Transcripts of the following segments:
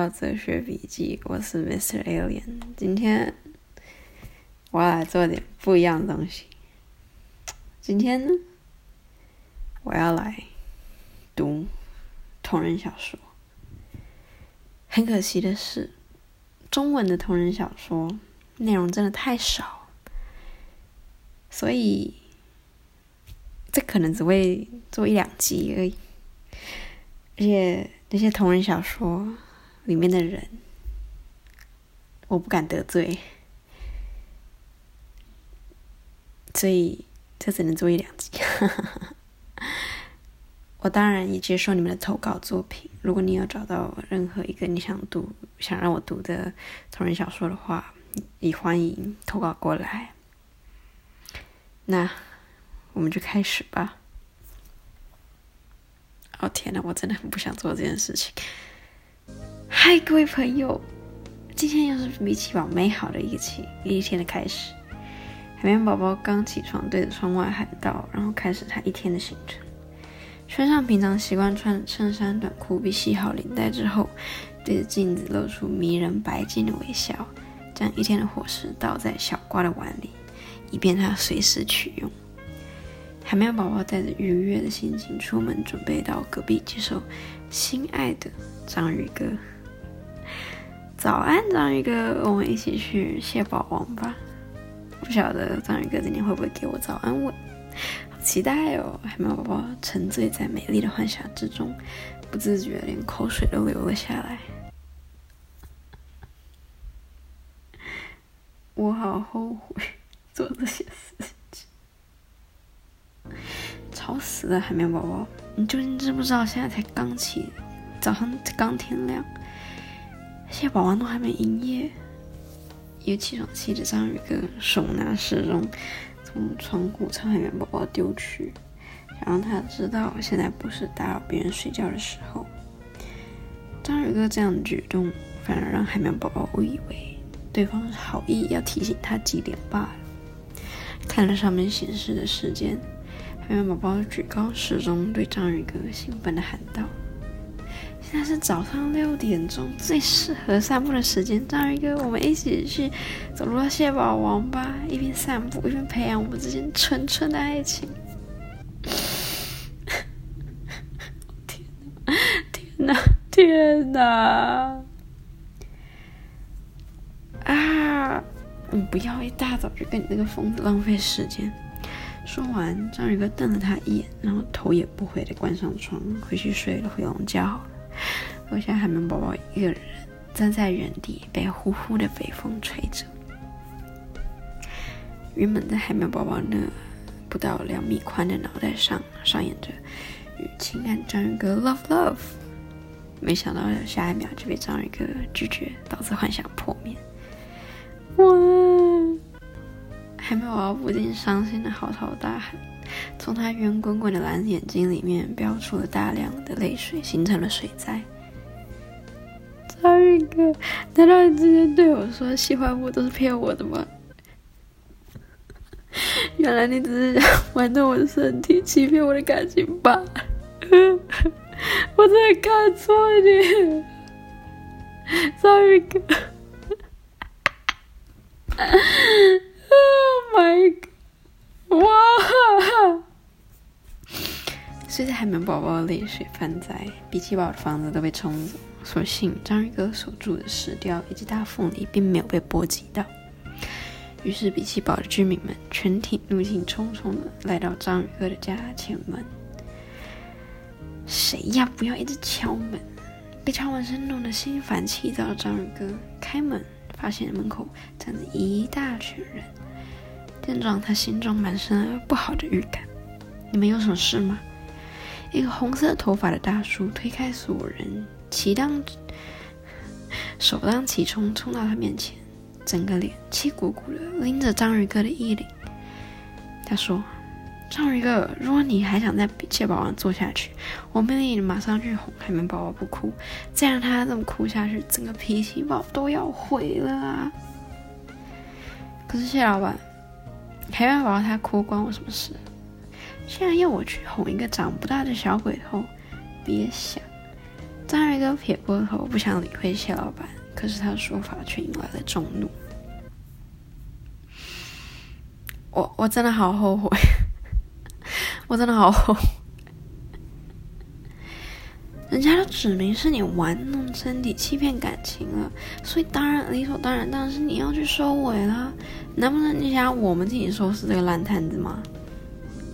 到哲学笔记，我是 Mr. Alien。今天我要来做点不一样的东西。今天呢，我要来读同人小说。很可惜的是，中文的同人小说内容真的太少，所以这可能只会做一两集而已。而且那些同人小说里面的人，我不敢得罪，所以这只能做一两集。我当然也接受你们的投稿作品。如果你有找到任何一个你想读、想让我读的同人小说的话，也欢迎投稿过来。那我们就开始吧。哦天呐，我真的很不想做这件事情。嗨，各位朋友，今天又是米奇宝美好的一个起一天的开始。海绵宝宝刚起床，对着窗外喊道，然后开始他一天的行程。穿上平常习惯穿的衬衫短裤，并系好领带之后，对着镜子露出迷人白净的微笑，将一天的伙食倒在小瓜的碗里，以便他随时取用。海绵宝宝带着愉悦的心情出门，准备到隔壁接受心爱的章鱼哥。早安，章鱼哥，我们一起去蟹堡王吧。不晓得章鱼哥今天会不会给我早安吻？好期待哦！海绵宝宝沉醉在美丽的幻想之中，不自觉连口水都流了下来。我好后悔做这些事情。吵死了，海绵宝宝！你究竟知不知道现在才刚起，早上刚天亮，蟹堡王都还没营业。有起床气的章鱼哥手拿时钟，从窗户朝海绵宝宝丢去，想让他知道现在不是打扰别人睡觉的时候。章鱼哥这样的举动，反而让海绵宝宝误以为对方是好意要提醒他几点罢了。看了上面显示的时间。海绵宝宝举高时钟，对章鱼哥兴奋地喊道：“现在是早上六点钟，最适合散步的时间。章鱼哥，我们一起去走路到蟹堡王吧，一边散步一边培养我们之间纯纯的爱情。”天哪！天哪！天哪！啊！你不要一大早就跟你那个疯子浪费时间。说完，章鱼哥瞪了他一眼，然后头也不回的关上窗，回去睡了回笼觉。留下海绵宝宝一个人站在原地，被呼呼的北风吹着。原本在海绵宝宝那不到两米宽的脑袋上上演着与情感章鱼哥 love love，没想到下一秒就被章鱼哥拒绝，导致幻想破灭。哇！海绵宝宝不禁伤心的嚎啕大喊，从他圆滚滚的蓝眼睛里面飙出了大量的泪水，形成了水灾。章鱼哥，难道你之前对我说喜欢我都是骗我的吗？原来你只是想玩弄我的身体，欺骗我的感情吧？我真的看错你，章鱼哥。My God！哇！随着海绵宝宝的泪水泛灾，比奇堡的房子都被冲走。所幸章鱼哥所住的石雕以及大凤梨并没有被波及到。于是比奇堡的居民们全体怒气冲冲的来到章鱼哥的家前门。谁呀？不要一直敲门！被敲门声弄得心烦气躁的章鱼哥开门，发现门口站着一大群人。见状，他心中满身不好的预感。你们有什么事吗？一个红色头发的大叔推开所有人，齐当首当其冲冲到他面前，整个脸气鼓鼓的拎着章鱼哥的衣领。他说：“章鱼哥，如果你还想在蟹堡王坐下去，我命令你马上去哄海绵宝宝不哭。再让他这么哭下去，整个脾气宝都要毁了啊！”可是蟹老板。海绵宝宝他哭关我什么事？现在要我去哄一个长不大的小鬼头，别想！章鱼哥撇过头，不想理会谢老板，可是他的说法却引来了众怒。我我真的好后悔，我真的好后悔。人家都指明是你玩弄身体、欺骗感情了，所以当然理所当然，当然是你要去收尾了。难不成你想我们替你收拾这个烂摊子吗？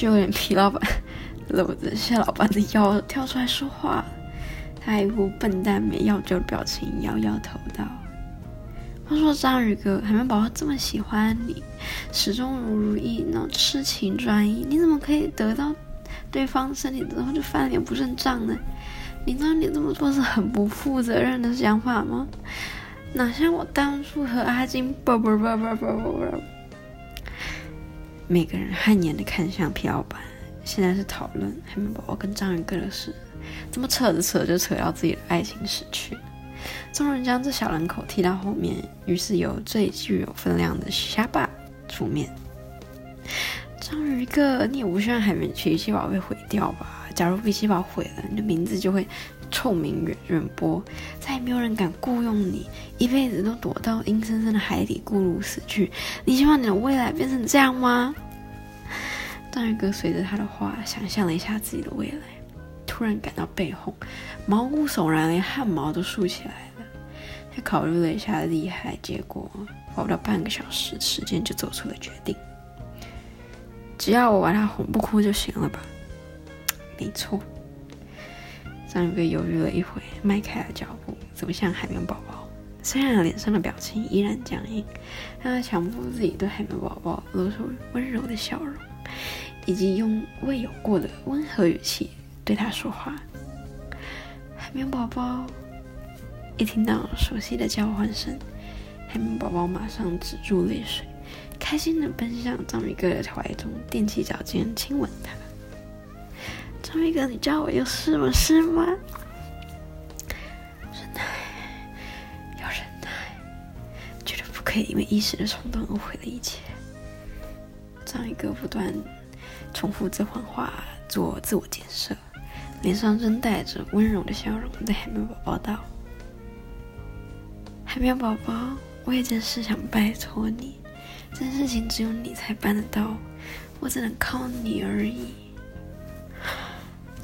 就有点皮老板搂着谢老板的腰跳出来说话，他一副笨蛋没要救的表情，摇摇头道：“话说章鱼哥，海绵宝宝这么喜欢你，始终如如意，那痴情专一，你怎么可以得到对方身体之后就翻脸不认账呢？”你知道你这么做是很不负责任的想法吗？哪像我当初和阿金，啵啵啵啵啵啵啵。每个人汗颜的看向皮老板，现在是讨论海绵宝宝跟章鱼哥的事，怎么扯着扯就扯到自己的爱情史去众人将这小人口踢到后面，于是由最具有分量的虾爸出面。章鱼哥，你也不希望海绵奇奇宝被毁掉吧？假如比奇宝毁了，你的名字就会臭名远远播，再也没有人敢雇佣你，一辈子都躲到阴森森的海底咕噜死去。你希望你的未来变成这样吗？章鱼哥随着他的话，想象了一下自己的未来，突然感到背后毛骨悚然，连汗毛都竖起来了。他考虑了一下厉害，结果花不到半个小时时间就做出了决定：只要我把他哄不哭就行了吧。没错，章鱼哥犹豫了一会，迈开了脚步，走向海绵宝宝。虽然脸上的表情依然僵硬，但他强迫自己对海绵宝宝露出温柔的笑容，以及用未有过的温和语气对他说话。海绵宝宝一听到熟悉的叫唤声，海绵宝宝马上止住泪水，开心的奔向章鱼哥的怀中，踮起脚尖亲吻他。章鱼哥，你叫我有事吗？是吗？忍耐，要忍耐，绝对不可以因为一时的冲动而毁了一切。章鱼哥不断重复这番话，做自我建设，脸上仍带着温柔的笑容，对海绵宝宝道：“海绵宝宝，我有件事想拜托你，这件事情只有你才办得到，我只能靠你而已。”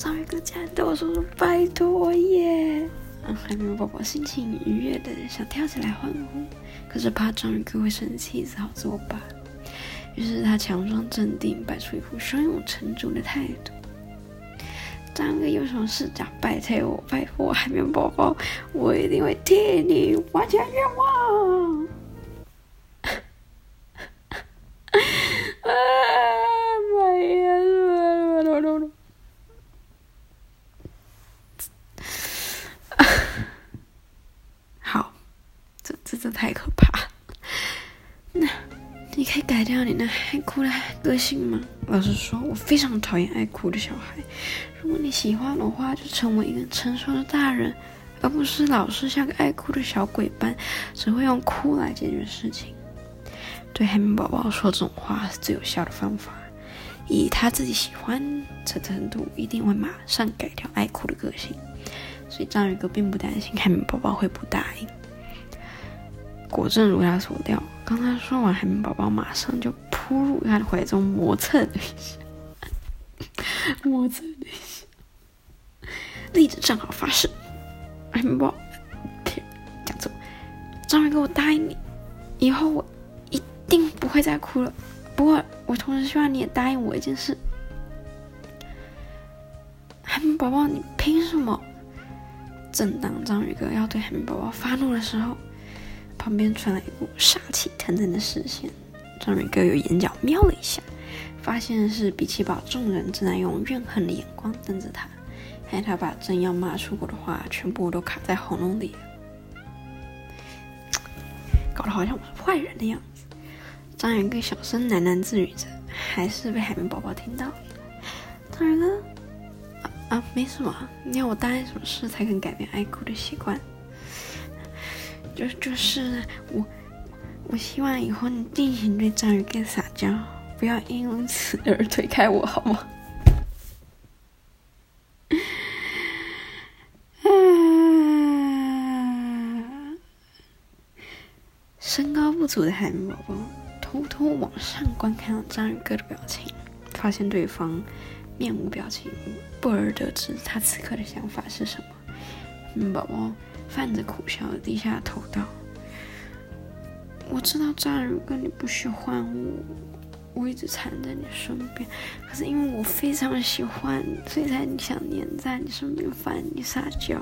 章鱼哥竟然对我说说拜托耶！海绵宝宝心情愉悦的想跳起来欢呼，可是怕章鱼哥会生气，只好作罢。于是他强装镇定，摆出一副胸有成竹的态度。章鱼哥有什么事假拜托我，拜托海绵宝宝，我一定会替你完成愿望。太可怕！那你可以改掉你那爱哭的个性吗？老实说，我非常讨厌爱哭的小孩。如果你喜欢的话，就成为一个成熟的大人，而不是老是像个爱哭的小鬼般，只会用哭来解决事情。对海绵宝宝说这种话是最有效的方法。以他自己喜欢的程度，一定会马上改掉爱哭的个性。所以章鱼哥并不担心海绵宝宝会不答应。果真如他所料，刚才说完，海绵宝宝马上就扑入他的怀中，磨蹭一下，磨蹭了一下，立着站好发誓，海绵宝，天，讲错，章鱼哥，我答应你，以后我一定不会再哭了。不过，我同时希望你也答应我一件事，海绵宝宝，你凭什么？正当章鱼哥要对海绵宝宝发怒的时候。旁边传来一股杀气腾腾的视线，章鱼哥有眼角瞄了一下，发现是比奇堡众人正在用怨恨的眼光瞪着他，害他把正要骂出口的话全部都卡在喉咙里，搞得好像我是坏人的样子。章鱼哥小声喃喃自语着，还是被海绵宝宝听到了。章鱼哥，啊啊，没什么，你要我答应什么事才肯改变爱哭的习惯？就就是我，我希望以后你尽情对章鱼哥撒娇不要因此而推开我好吗？啊 身高不足的海绵宝宝偷偷往上观看章鱼哥的表情发现对方面无表情不而得知他此刻的想法是什么。嗯宝宝泛着苦笑低下头道。我知道章鱼哥你不喜欢我，我一直缠在你身边，可是因为我非常喜欢你，所以才想黏在你身边，烦你撒娇。”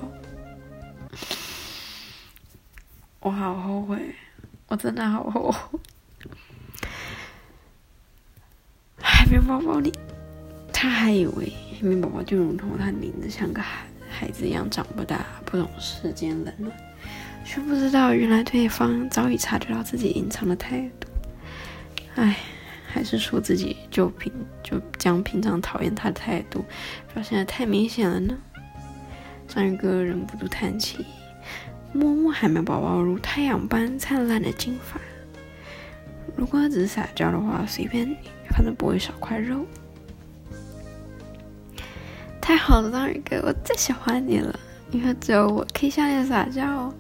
我好后悔，我真的好后悔。海绵宝宝，你，他还以为海绵宝宝就如同他的名字，像个孩孩子一样长不大，不懂世间冷暖，却不知道原来对方早已察觉到自己隐藏的态度。唉，还是说自己就平就将平常讨厌他的态度表现的太明显了呢？章鱼哥忍不住叹气。摸摸海绵宝宝如太阳般灿烂的金发，如果只是撒娇的话，随便你，反正不会少块肉。太好了，章鱼哥，我最喜欢你了，因为只有我可以向你撒娇。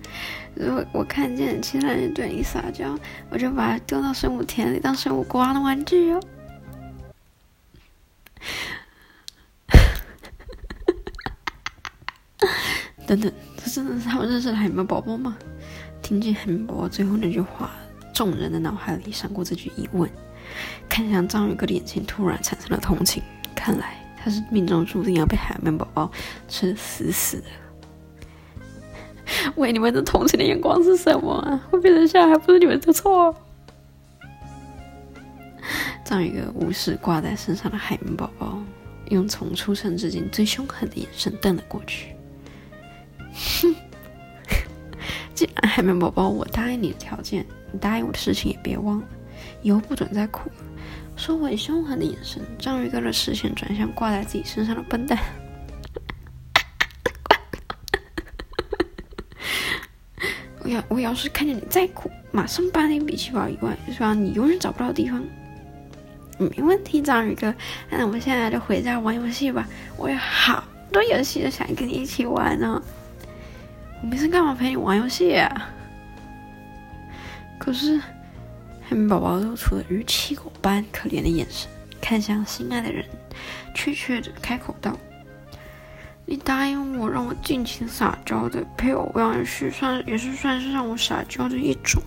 如果我看见其他人对你撒娇，我就把它丢到生物田里当生物国王的玩具哟。等等。这真的是他们认识的海绵宝宝吗？听见海绵宝宝最后那句话，众人的脑海里闪过这句疑问。看向章鱼哥的眼睛突然产生了同情，看来他是命中注定要被海绵宝宝吃的死死的。喂，你们的同情的眼光是什么啊？会变成这样还不是你们的错？章鱼哥无视挂在身上的海绵宝宝，用从出生至今最凶狠的眼神瞪了过去。哼，既然海绵宝宝，我答应你的条件，你答应我的事情也别忘了，以后不准再哭了。收回凶狠的眼神，章鱼哥的视线转向挂在自己身上的笨蛋。我要，我要是看见你再哭，马上把你比气泡以外，就让你永远找不到地方。没问题，章鱼哥，那我们现在就回家玩游戏吧。我有好多游戏都想跟你一起玩呢。我没事干嘛陪你玩游戏啊？可是海绵宝宝露出了如气狗般可怜的眼神，看向心爱的人，怯怯的开口道：“你答应我，让我尽情撒娇的陪我玩游戏，算也是算是让我撒娇的一种。”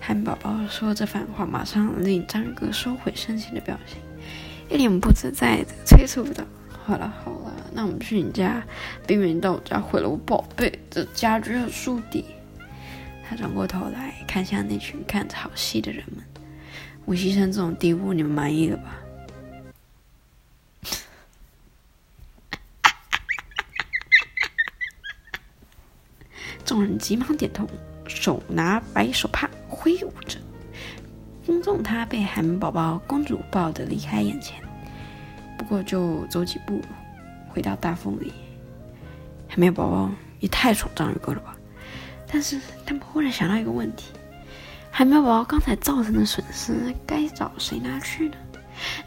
海绵宝宝说这番话，马上令章鱼哥收回深情的表情，一脸不自在的催促道：“好了好了。”那我们去你家，避免到我家毁了我宝贝的家具和书底。他转过头来看向那群看着好戏的人们，我牺牲这种地步，你们满意了吧？众人急忙点头，手拿白手帕挥舞着，恭送他被海绵宝宝公主抱的离开眼前。不过就走几步。回到大风里，海绵宝宝也太宠章鱼哥了吧！但是他们忽然想到一个问题：海绵宝宝刚才造成的损失该找谁拿去呢？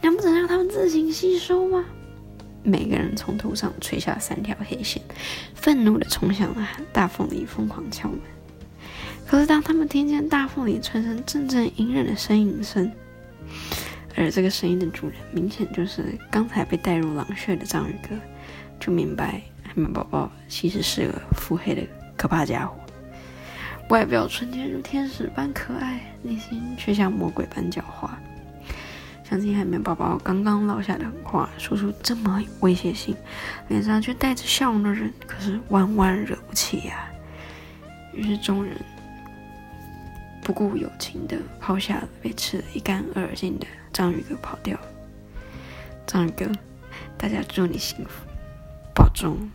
难不成让他们自行吸收吗？每个人从头上垂下三条黑线，愤怒地冲向了大凤梨，疯狂敲门。可是当他们听见大凤梨传出阵阵隐忍的呻吟声，而这个声音的主人明显就是刚才被带入狼穴的章鱼哥。就明白，海绵宝宝其实是个腹黑的可怕家伙，外表纯洁如天使般可爱，内心却像魔鬼般狡猾。相信海绵宝宝刚刚落下的话说出这么威胁性，脸上却带着笑容的人，可是万万惹不起呀。于是众人不顾友情的抛下了被吃得一干二净的章鱼哥跑掉。章鱼哥，大家祝你幸福。保重。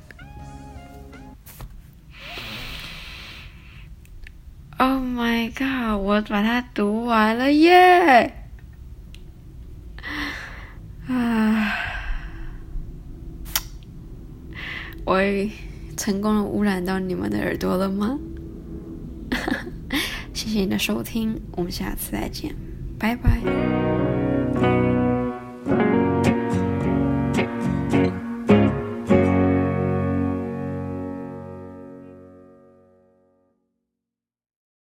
Oh my god！我把它读完了耶！啊，我成功的污染到你们的耳朵了吗？谢谢你的收听，我们下次再见，拜拜。